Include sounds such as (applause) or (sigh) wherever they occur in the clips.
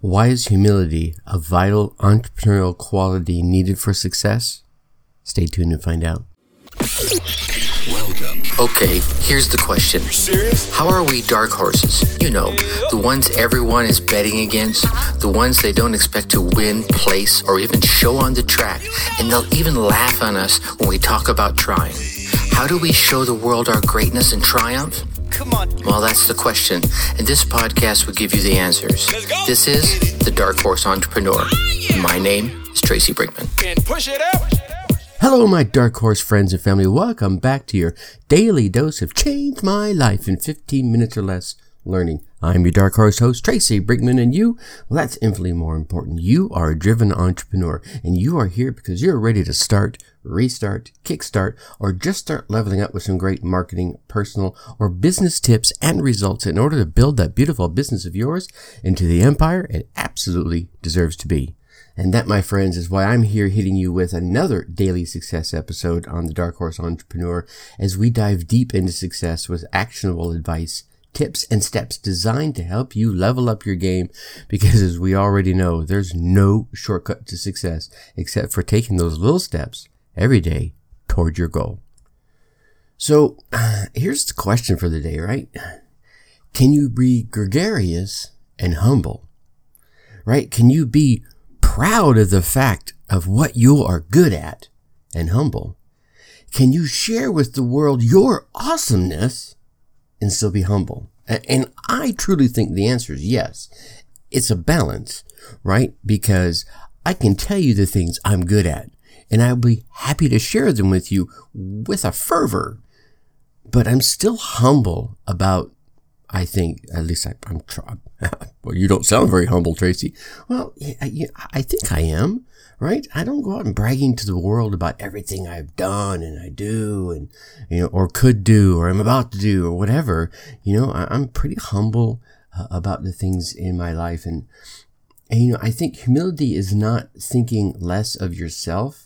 Why is humility a vital entrepreneurial quality needed for success? Stay tuned to find out. Welcome. Okay, here's the question. Serious? How are we dark horses? You know, the ones everyone is betting against, the ones they don't expect to win, place, or even show on the track, and they'll even laugh on us when we talk about trying. How do we show the world our greatness and triumph? Come on. Well, that's the question, and this podcast will give you the answers. This is The Dark Horse Entrepreneur. Ah, and my name is Tracy Brinkmann. And push it up. Hello, my Dark Horse friends and family. Welcome back to your daily dose of Change My Life in 15 minutes or less learning. I'm your Dark Horse host, Tracy Brinkmann, and you, well, that's infinitely more important. You are a driven entrepreneur, and you are here because you're ready to start, restart, kickstart, or just start leveling up with some great marketing, personal, or business tips and results in order to build that beautiful business of yours into the empire it absolutely deserves to be. And that, my friends, is why I'm here hitting you with another daily success episode on the Dark Horse Entrepreneur as we dive deep into success with actionable advice, tips, and steps designed to help you level up your game. Because as we already know, there's no shortcut to success except for taking those little steps every day toward your goal. So (sighs) here's the question for the day, right? Can you be gregarious and humble? Right? Can you be proud of the fact of what you are good at and humble? Can you share with the world your awesomeness and still be humble? And I truly think the answer is yes. It's a balance, right? Because I can tell you the things I'm good at and I'll be happy to share them with you with a fervor, but I'm still humble about I think, at least I, I'm trying. (laughs) well, you don't sound very humble, Tracy. Well, I, I think I am, right? I don't go out and bragging to the world about everything I've done and I do and, you know, or could do or I'm about to do or whatever. You know, I, I'm pretty humble uh, about the things in my life. And, and, you know, I think humility is not thinking less of yourself,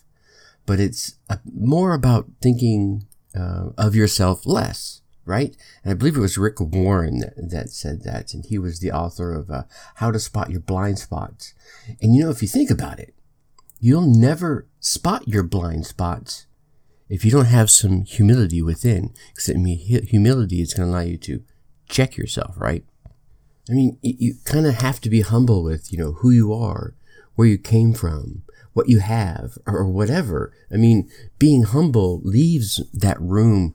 but it's uh more about thinking uh, of yourself less right? And I believe it was Rick Warren that, that said that, and he was the author of uh, How to Spot Your Blind Spots. And you know, if you think about it, you'll never spot your blind spots if you don't have some humility within. Because I mean, humility is going to allow you to check yourself, right? I mean, you, you kind of have to be humble with, you know, who you are, where you came from, what you have, or whatever. I mean, being humble leaves that room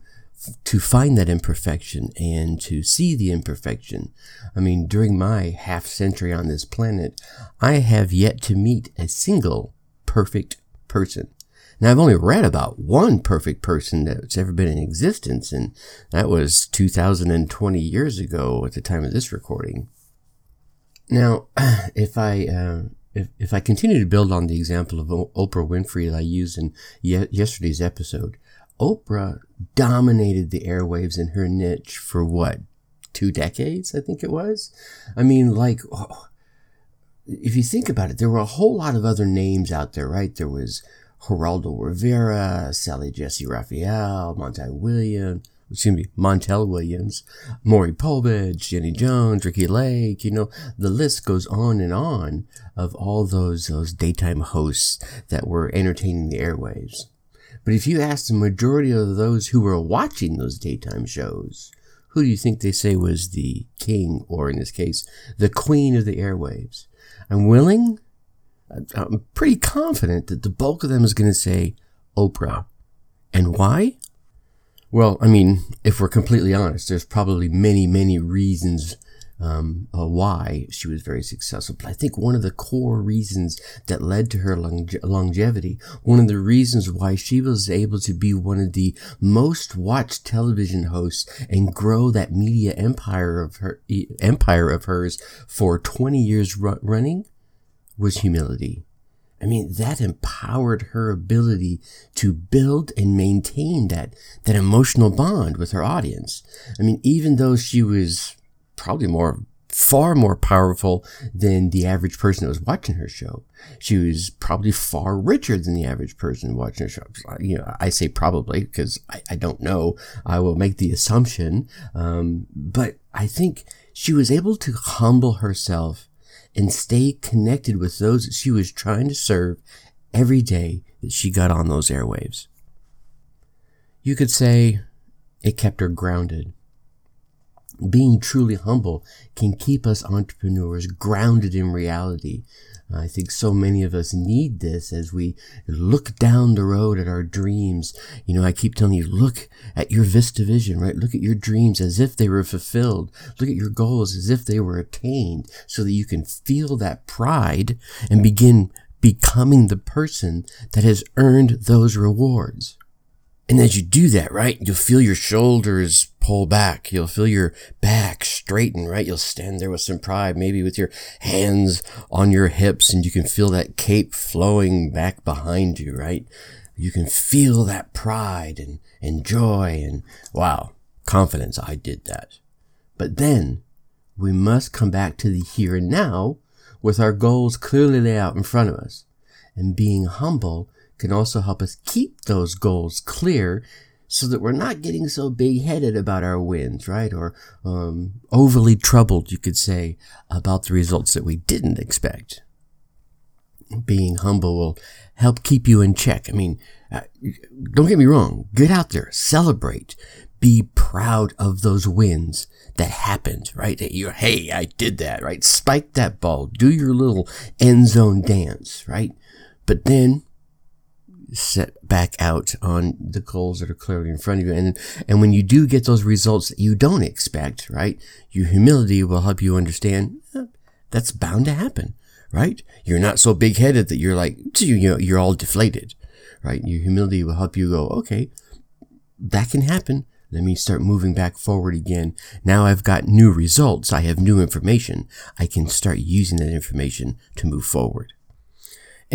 to find that imperfection and to see the imperfection. I mean, during my half century on this planet, I have yet to meet a single perfect person. Now, I've only read about one perfect person that's ever been in existence, and that was 2020 years ago at the time of this recording. Now, (clears throat) if I, uh, if, if I continue to build on the example of Oprah Winfrey that I used in ye- yesterday's episode, Oprah dominated the airwaves in her niche for what, two decades, I think it was? I mean, like, oh, if you think about it, there were a whole lot of other names out there, right? There was Geraldo Rivera, Sally Jessy Raphael, Montel Williams, excuse me, Montel Williams, Maury Povich, Jenny Jones, Ricki Lake, you know, the list goes on and on of all those, those daytime hosts that were entertaining the airwaves. But if you ask the majority of those who were watching those daytime shows, who do you think they say was the king, or in this case, the queen of the airwaves? I'm willing, I'm pretty confident that the bulk of them is going to say Oprah. And why? Well, I mean, if we're completely honest, there's probably many, many reasons um, uh, why she was very successful. But I think one of the core reasons that led to her longe- longevity, one of the reasons why she was able to be one of the most watched television hosts and grow that media empire of her e- empire of hers for 20 years ru- running was humility. I mean, that empowered her ability to build and maintain that, that emotional bond with her audience. I mean, even though she was probably more, far more powerful than the average person that was watching her show. She was probably far richer than the average person watching her show. You know, I say probably because I, I don't know. I will make the assumption. Um, but I think she was able to humble herself and stay connected with those that she was trying to serve every day that she got on those airwaves. You could say it kept her grounded. Being truly humble can keep us entrepreneurs grounded in reality. I think so many of us need this as we look down the road at our dreams. You know, I keep telling you, look at your Vista vision, right? Look at your dreams as if they were fulfilled. Look at your goals as if they were attained so that you can feel that pride and begin becoming the person that has earned those rewards. And as you do that, right, you'll feel your shoulders pull back. You'll feel your straighten, right? You'll stand there with some pride, maybe with your hands on your hips and you can feel that cape flowing back behind you, right? You can feel that pride and, and joy and wow, confidence. I did that. But then we must come back to the here and now with our goals clearly laid out in front of us and being humble can also help us keep those goals clear so that we're not getting so big headed about our wins, right? Or um, overly troubled, you could say, about the results that we didn't expect. Being humble will help keep you in check. I mean, uh, don't get me wrong. Get out there, celebrate, be proud of those wins that happened, right? You, hey, I did that, right? Spike that ball, do your little end zone dance, right? But then set back out on the goals that are clearly in front of you. And, and when you do get those results that you don't expect, right? Your humility will help you understand eh, that's bound to happen, right? You're not so big headed that you're like, you know, you're all deflated, right? Your humility will help you go, okay, that can happen. Let me start moving back forward again. Now I've got new results. I have new information. I can start using that information to move forward.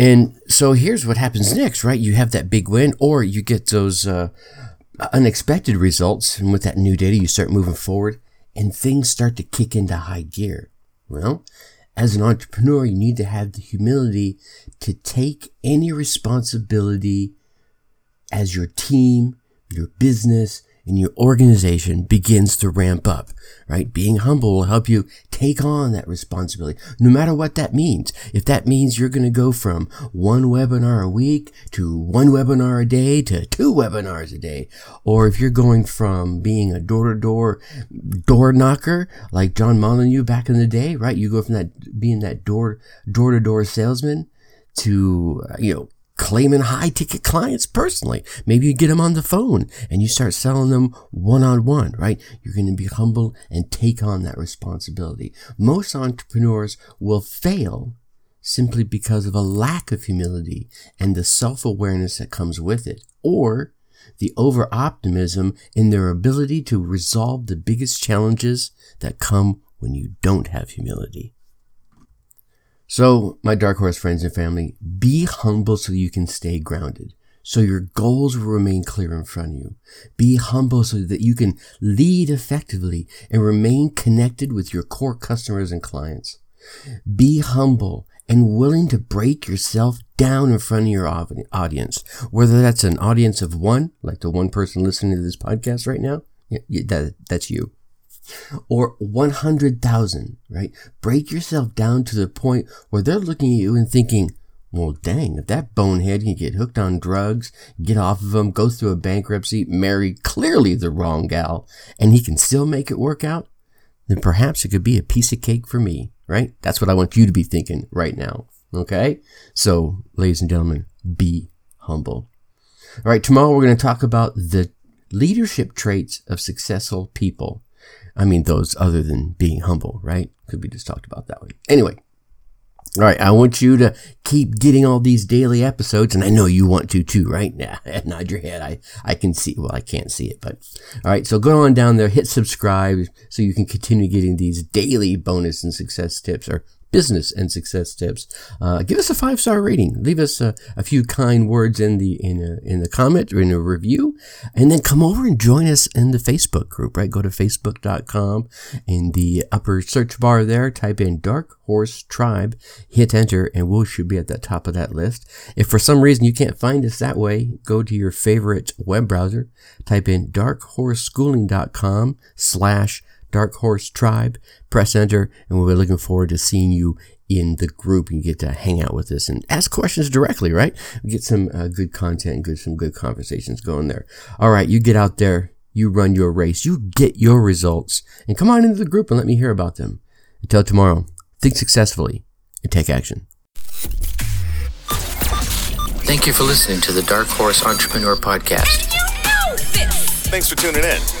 And so here's what happens next, right? You have that big win, or you get those uh, unexpected results. And with that new data, you start moving forward and things start to kick into high gear. Well, as an entrepreneur, you need to have the humility to take any responsibility as your team, your business, your organization begins to ramp up, right? Being humble will help you take on that responsibility, no matter what that means. If that means you're going to go from one webinar a week to one webinar a day to two webinars a day, or if you're going from being a door to door door knocker like John Molyneux back in the day, right? You go from that being that door door to door salesman to, uh, you know, claiming high ticket clients personally. Maybe you get them on the phone and you start selling them one on one, right? You're going to be humble and take on that responsibility. Most entrepreneurs will fail simply because of a lack of humility and the self awareness that comes with it, or the over optimism in their ability to resolve the biggest challenges that come when you don't have humility. So, my dark horse friends and family, be humble so you can stay grounded. So your goals will remain clear in front of you. Be humble so that you can lead effectively and remain connected with your core customers and clients. Be humble and willing to break yourself down in front of your audience, whether that's an audience of one, like the one person listening to this podcast right now. That, that's you or 100,000, right? Break yourself down to the point where they're looking at you and thinking, well, dang, if that bonehead can get hooked on drugs, get off of them, go through a bankruptcy, marry clearly the wrong gal, and he can still make it work out, then perhaps it could be a piece of cake for me, right? That's what I want you to be thinking right now. Okay? So, ladies and gentlemen, be humble. All right, tomorrow we're going to talk about the leadership traits of successful people. I mean, those other than being humble, right? Could be just talked about that way. Anyway. All right, I want you to keep getting all these daily episodes, and I know you want to too, right? Yeah, (laughs) nod your head. I, I can see, well, I can't see it, but all right, so go on down there, hit subscribe so you can continue getting these daily bonus and success tips or business and success tips. Uh, give us a five star rating. Leave us a, a, few kind words in the in a, in the comment or in a review, and then come over and join us in the Facebook group. Right, go to facebook.com in the upper search bar there. Type in Dark Horse Tribe, hit enter, and we should be at the top of that list. If for some reason you can't find us that way, go to your favorite web browser. Type in darkhorseschooling.com slash Dark Horse Tribe. Press enter, and we'll be looking forward to seeing you in the group. You get to hang out with us and ask questions directly, right? We get some uh, good content and good, some good conversations going there. All right, you get out there, you run your race, you get your results, and come on into the group and let me hear about them. Until tomorrow, think successfully and take action. Thank you for listening to the Dark Horse Entrepreneur Podcast. Thanks for tuning in.